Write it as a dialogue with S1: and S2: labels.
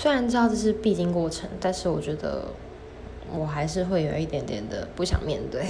S1: 虽然知道这是必经过程但是我觉得我还是会有一点点的不想面对。